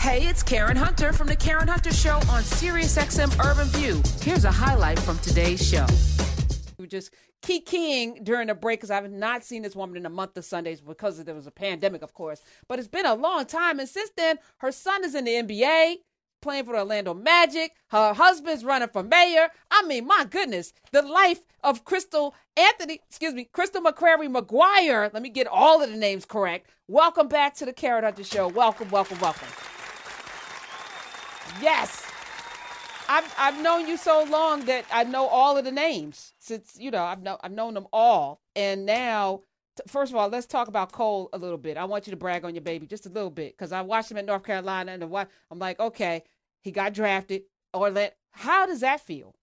Hey, it's Karen Hunter from the Karen Hunter Show on SiriusXM Urban View. Here's a highlight from today's show. We just kikiing during the break because I've not seen this woman in a month of Sundays because there was a pandemic, of course. But it's been a long time, and since then, her son is in the NBA playing for the Orlando Magic. Her husband's running for mayor. I mean, my goodness, the life of Crystal Anthony, excuse me, Crystal McCrary McGuire. Let me get all of the names correct. Welcome back to the Karen Hunter Show. Welcome, welcome, welcome. Yes. I've I've known you so long that I know all of the names since you know I've know I've known them all, and now first of all, let's talk about Cole a little bit. I want you to brag on your baby just a little bit because I watched him at North Carolina and I'm like, okay, he got drafted. Or let how does that feel?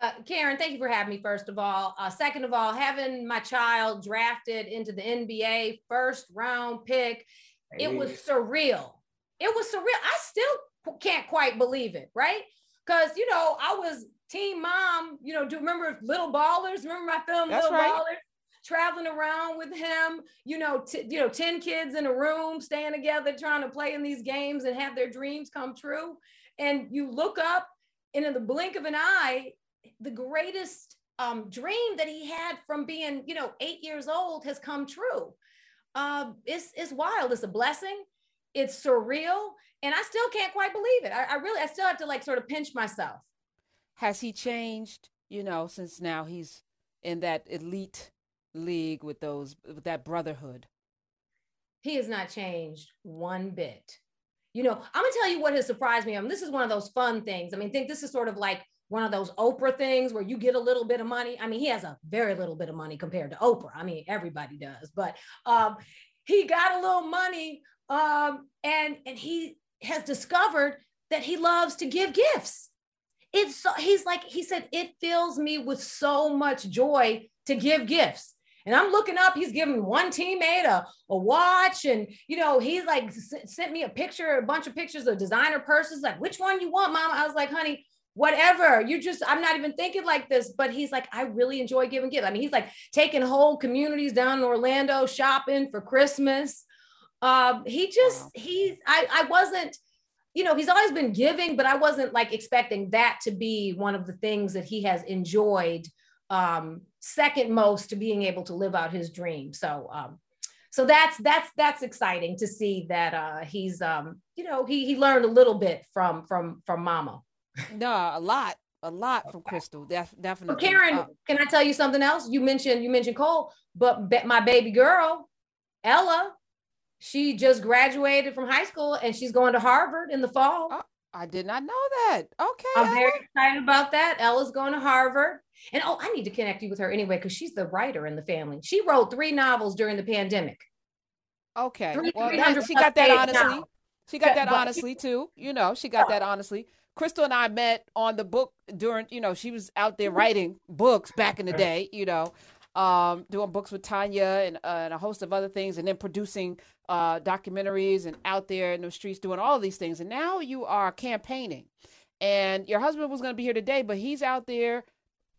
Uh, Karen, thank you for having me. First of all, uh, second of all, having my child drafted into the NBA first round pick, hey. it was surreal. It was surreal. I still can't quite believe it, right? Because you know I was team mom. You know, do remember Little Ballers? Remember my film That's Little right. Ballers? traveling around with him, you know, t- you know, 10 kids in a room staying together trying to play in these games and have their dreams come true. And you look up and in the blink of an eye, the greatest um, dream that he had from being, you know, eight years old has come true. Uh, it's, it's wild. It's a blessing. It's surreal. And I still can't quite believe it. I, I really, I still have to like sort of pinch myself. Has he changed, you know, since now he's in that elite league with those with that brotherhood? He has not changed one bit. You know, I'm gonna tell you what has surprised me. I mean, this is one of those fun things. I mean, think this is sort of like one of those Oprah things where you get a little bit of money. I mean, he has a very little bit of money compared to Oprah. I mean, everybody does, but um, he got a little money, um, and and he has discovered that he loves to give gifts. It's so, he's like he said, it fills me with so much joy to give gifts. And I'm looking up, he's giving one teammate a, a watch. And, you know, he's like s- sent me a picture, a bunch of pictures of designer purses. Like, which one you want, mom? I was like, honey, whatever. You just, I'm not even thinking like this. But he's like, I really enjoy giving gifts. I mean, he's like taking whole communities down in Orlando shopping for Christmas. Um, he just, wow. he's, I, I wasn't, you know, he's always been giving, but I wasn't like expecting that to be one of the things that he has enjoyed um, second most to being able to live out his dream. So, um, so that's that's that's exciting to see that uh, he's um, you know he he learned a little bit from from from Mama. No, a lot, a lot from Crystal. Def- definitely. Well, Karen, uh, can I tell you something else? You mentioned you mentioned Cole, but be- my baby girl, Ella, she just graduated from high school and she's going to Harvard in the fall. Oh, I did not know that. Okay. I'm Ella. very excited about that. Ella's going to Harvard. And oh, I need to connect you with her anyway because she's the writer in the family. She wrote three novels during the pandemic. Okay. Three, well, that, she got that honestly. She got that honestly too. You know, she got that honestly. Crystal and I met on the book during, you know, she was out there writing books back in the day, you know, um, doing books with Tanya and, uh, and, a host of other things, and then producing uh, documentaries and out there in the streets doing all these things. And now you are campaigning. And your husband was going to be here today, but he's out there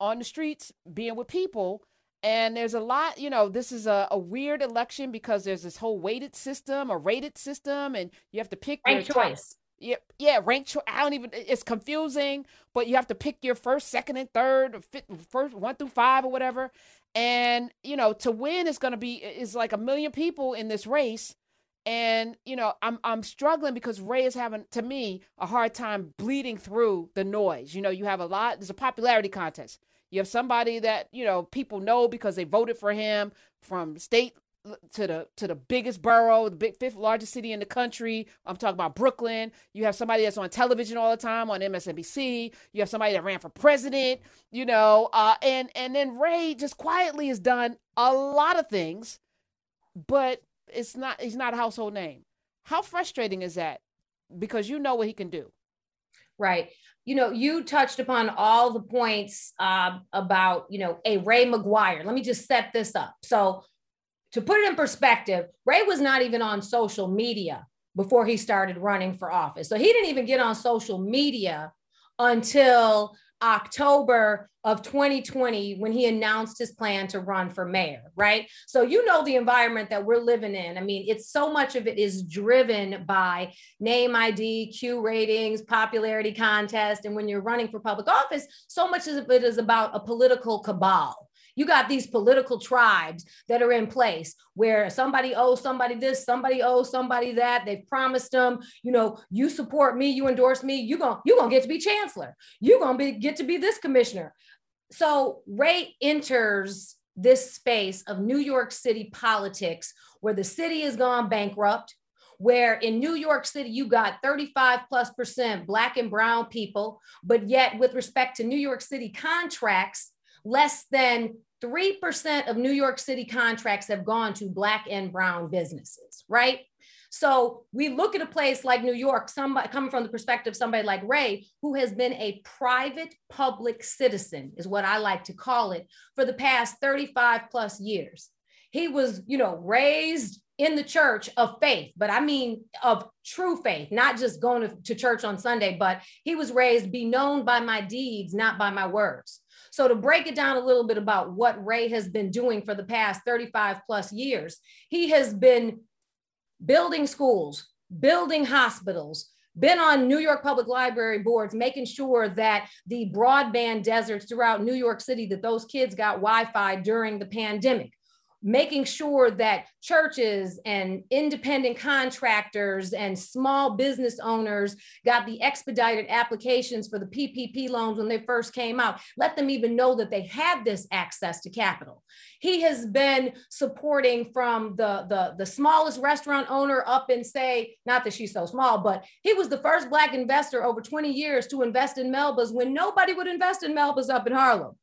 on the streets being with people and there's a lot you know this is a, a weird election because there's this whole weighted system a rated system and you have to pick rank your choice yeah yeah rank choice i don't even it's confusing but you have to pick your first second and third first one through five or whatever and you know to win is going to be is like a million people in this race. And you know i'm i'm struggling because ray is having to me a hard time bleeding through the noise. You know you have a lot there's a popularity contest. You have somebody that you know people know because they voted for him from state to the to the biggest borough, the big fifth largest city in the country. I'm talking about Brooklyn. You have somebody that's on television all the time on MSNBC. You have somebody that ran for president. You know, uh, and and then Ray just quietly has done a lot of things, but it's not he's not a household name. How frustrating is that? Because you know what he can do. Right you know, you touched upon all the points uh, about, you know, a Ray McGuire. Let me just set this up. So, to put it in perspective, Ray was not even on social media before he started running for office. So, he didn't even get on social media until October of 2020 when he announced his plan to run for mayor, right? So you know the environment that we're living in. I mean, it's so much of it is driven by name ID, Q ratings, popularity contest. And when you're running for public office, so much of it is about a political cabal you got these political tribes that are in place where somebody owes somebody this, somebody owes somebody that. They've promised them, you know, you support me, you endorse me, you're going you're gonna get to be chancellor. You're gonna be get to be this commissioner. So Ray enters this space of New York City politics where the city has gone bankrupt, where in New York City, you got 35 plus percent Black and Brown people, but yet, with respect to New York City contracts, less than 3% of New York City contracts have gone to Black and Brown businesses, right? So we look at a place like New York, somebody coming from the perspective of somebody like Ray, who has been a private public citizen, is what I like to call it, for the past 35 plus years. He was, you know, raised in the church of faith, but I mean of true faith, not just going to, to church on Sunday, but he was raised, be known by my deeds, not by my words. So, to break it down a little bit about what Ray has been doing for the past 35 plus years, he has been building schools, building hospitals, been on New York Public Library boards, making sure that the broadband deserts throughout New York City, that those kids got Wi-Fi during the pandemic making sure that churches and independent contractors and small business owners got the expedited applications for the PPP loans when they first came out. Let them even know that they had this access to capital. He has been supporting from the, the, the smallest restaurant owner up in, say, not that she's so small, but he was the first Black investor over 20 years to invest in Melba's when nobody would invest in Melba's up in Harlem.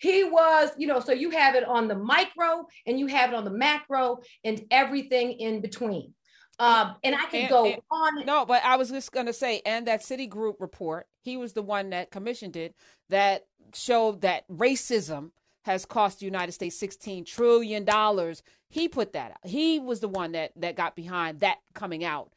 He was, you know, so you have it on the micro and you have it on the macro and everything in between. Um, and I could and, go and, on. No, but I was just going to say, and that Citigroup report, he was the one that commissioned it that showed that racism has cost the United States 16 trillion dollars. He put that out. He was the one that that got behind that coming out.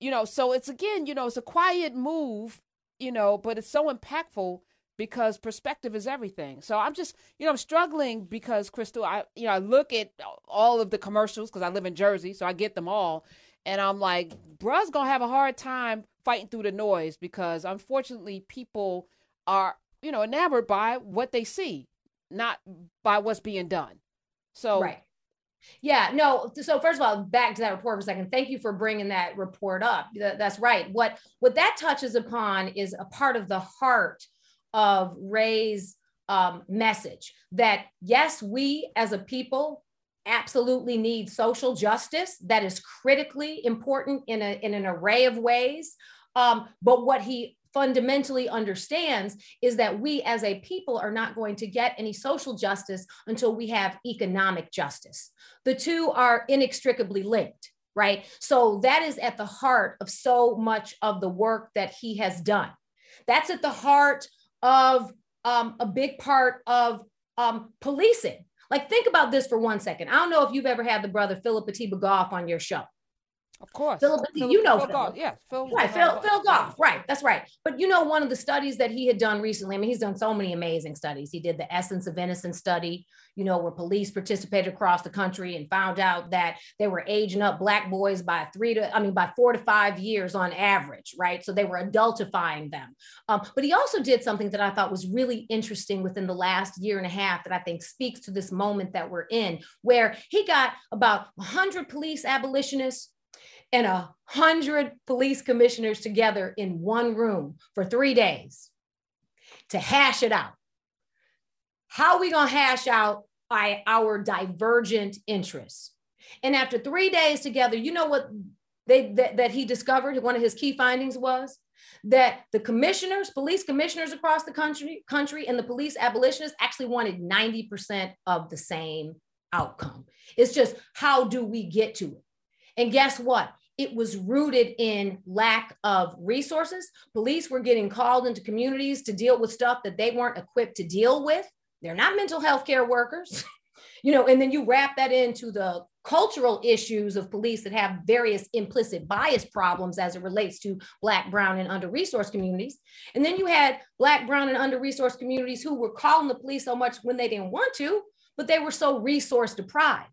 You know, so it's again, you know, it's a quiet move, you know, but it's so impactful because perspective is everything. So I'm just, you know, I'm struggling because Crystal, I, you know, I look at all of the commercials because I live in Jersey, so I get them all, and I'm like, bruh's gonna have a hard time fighting through the noise because unfortunately people are, you know, enamored by what they see, not by what's being done. So right. Yeah, no. So first of all, back to that report for a second. Thank you for bringing that report up. That's right. What what that touches upon is a part of the heart of Ray's um, message that yes, we as a people absolutely need social justice that is critically important in, a, in an array of ways. Um, but what he fundamentally understands is that we as a people are not going to get any social justice until we have economic justice. The two are inextricably linked, right? So that is at the heart of so much of the work that he has done. That's at the heart of um, a big part of um, policing. Like, think about this for one second. I don't know if you've ever had the brother Philip Atiba Goff on your show. Of course. Phil, Phil you know Phil, Phil. Goff. Yes, Phil. Right, Phil, Phil Goff. Right, that's right. But you know, one of the studies that he had done recently, I mean, he's done so many amazing studies. He did the Essence of Innocence study, you know, where police participated across the country and found out that they were aging up black boys by three to, I mean, by four to five years on average, right? So they were adultifying them. Um, but he also did something that I thought was really interesting within the last year and a half that I think speaks to this moment that we're in, where he got about 100 police abolitionists and a hundred police commissioners together in one room for three days to hash it out. How are we to hash out by our divergent interests? And after three days together, you know what they that, that he discovered? One of his key findings was that the commissioners, police commissioners across the country, country and the police abolitionists actually wanted 90% of the same outcome. It's just how do we get to it? And guess what? It was rooted in lack of resources. Police were getting called into communities to deal with stuff that they weren't equipped to deal with. They're not mental health care workers. you know, and then you wrap that into the cultural issues of police that have various implicit bias problems as it relates to Black, Brown, and under resourced communities. And then you had Black, Brown, and under resourced communities who were calling the police so much when they didn't want to, but they were so resource deprived.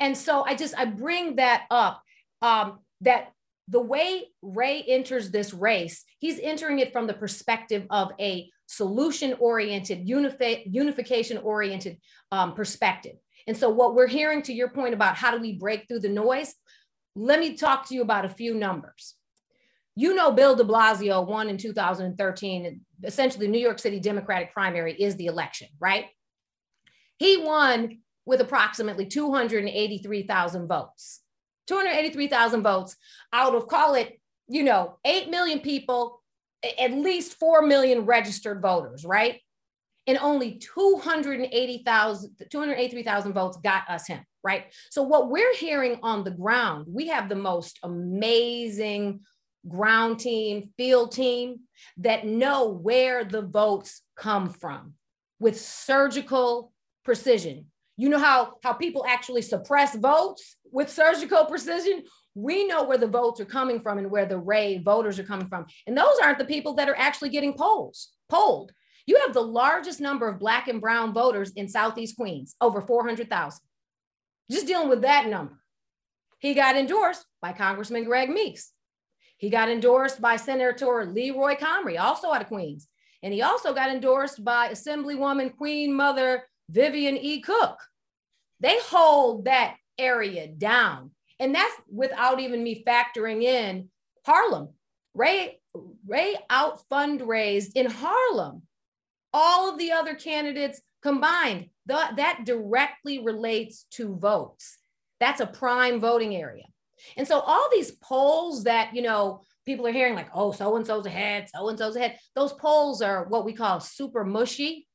And so I just, I bring that up um, that the way Ray enters this race, he's entering it from the perspective of a solution oriented, unifi- unification oriented um, perspective. And so, what we're hearing to your point about how do we break through the noise, let me talk to you about a few numbers. You know, Bill de Blasio won in 2013. Essentially, the New York City Democratic primary is the election, right? He won with approximately 283,000 votes. 283,000 votes out of, call it, you know, 8 million people, at least 4 million registered voters, right? and only 280,000, 283,000 votes got us him, right? So what we're hearing on the ground, we have the most amazing ground team, field team that know where the votes come from with surgical precision. You know how, how people actually suppress votes with surgical precision? We know where the votes are coming from and where the Ray voters are coming from. And those aren't the people that are actually getting polls, polled. You have the largest number of Black and Brown voters in Southeast Queens, over 400,000. Just dealing with that number. He got endorsed by Congressman Greg Meeks. He got endorsed by Senator Leroy Comrie, also out of Queens. And he also got endorsed by Assemblywoman Queen Mother Vivian E. Cook. They hold that area down. And that's without even me factoring in Harlem. Ray, Ray out fundraised in Harlem all of the other candidates combined. The, that directly relates to votes. That's a prime voting area. And so all these polls that, you know, people are hearing like, oh, so and so's ahead, so and so's ahead, those polls are what we call super mushy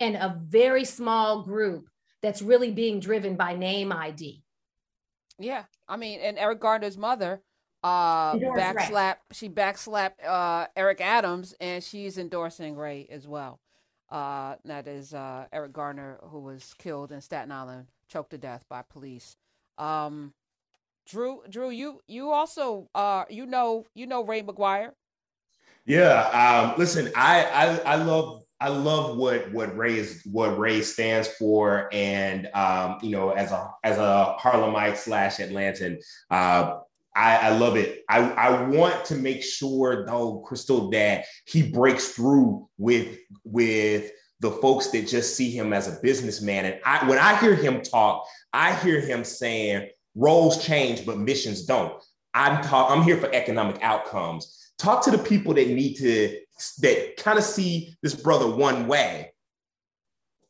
and a very small group that's really being driven by name ID. Yeah. I mean, and Eric Garner's mother uh backslap she backslapped uh Eric Adams and she's endorsing Ray as well. Uh, that is uh, Eric Garner, who was killed in Staten Island, choked to death by police. Um, Drew, Drew, you you also uh, you know you know Ray McGuire. Yeah, um, listen, I, I I love I love what what Ray is what Ray stands for, and um, you know, as a as a Harlemite slash Atlantan, uh, I, I, love it. I, I want to make sure though, Crystal, that he breaks through with with the folks that just see him as a businessman. And I when I hear him talk, I hear him saying roles change, but missions don't. I'm talk, I'm here for economic outcomes. Talk to the people that need to that kind of see this brother one way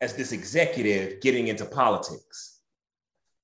as this executive getting into politics.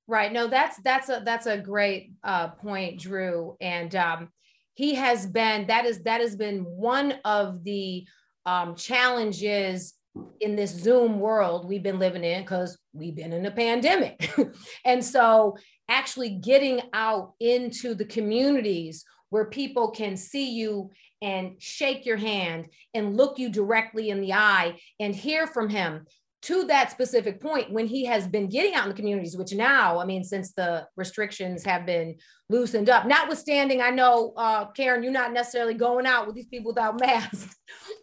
Right. No, that's that's a that's a great uh, point, Drew. And um, he has been that is that has been one of the um, challenges in this Zoom world we've been living in because we've been in a pandemic. and so actually getting out into the communities where people can see you and shake your hand and look you directly in the eye and hear from him to that specific point when he has been getting out in the communities which now i mean since the restrictions have been loosened up notwithstanding i know uh, karen you're not necessarily going out with these people without masks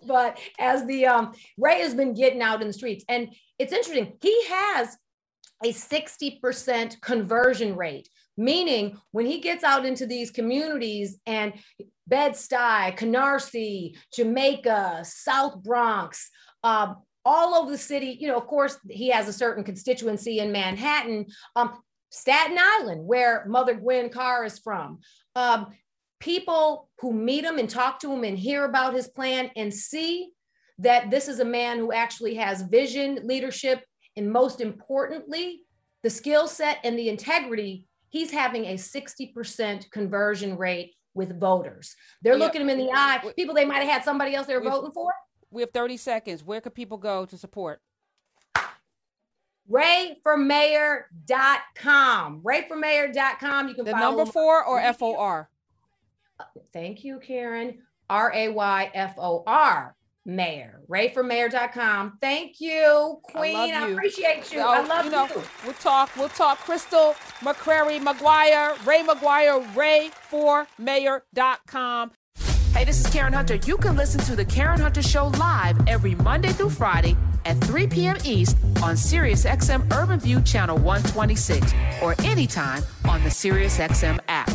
but as the um, ray has been getting out in the streets and it's interesting he has a 60% conversion rate meaning when he gets out into these communities and bed-stuy canarsie jamaica south bronx uh, all over the city. You know, of course, he has a certain constituency in Manhattan, um, Staten Island, where Mother Gwen Carr is from. Um, people who meet him and talk to him and hear about his plan and see that this is a man who actually has vision, leadership, and most importantly, the skill set and the integrity. He's having a 60% conversion rate with voters. They're yeah. looking him in the eye. People they might have had somebody else they were voting for we have 30 seconds. Where could people go to support? rayformayor.com. Rayformayor.com. You can the number four or F O R. Thank you, Karen. R A Y F O R. Mayor. RayForMayor.com. Thank you, Queen. I, I appreciate you. Oh, I love you. Know, you. We'll talk. We'll talk. Crystal McCrary McGuire, Ray McGuire, RayForMayor.com. Hey, this is Karen Hunter. You can listen to the Karen Hunter Show live every Monday through Friday at 3 p.m. East on SiriusXM Urban View Channel 126 or anytime on the SiriusXM app.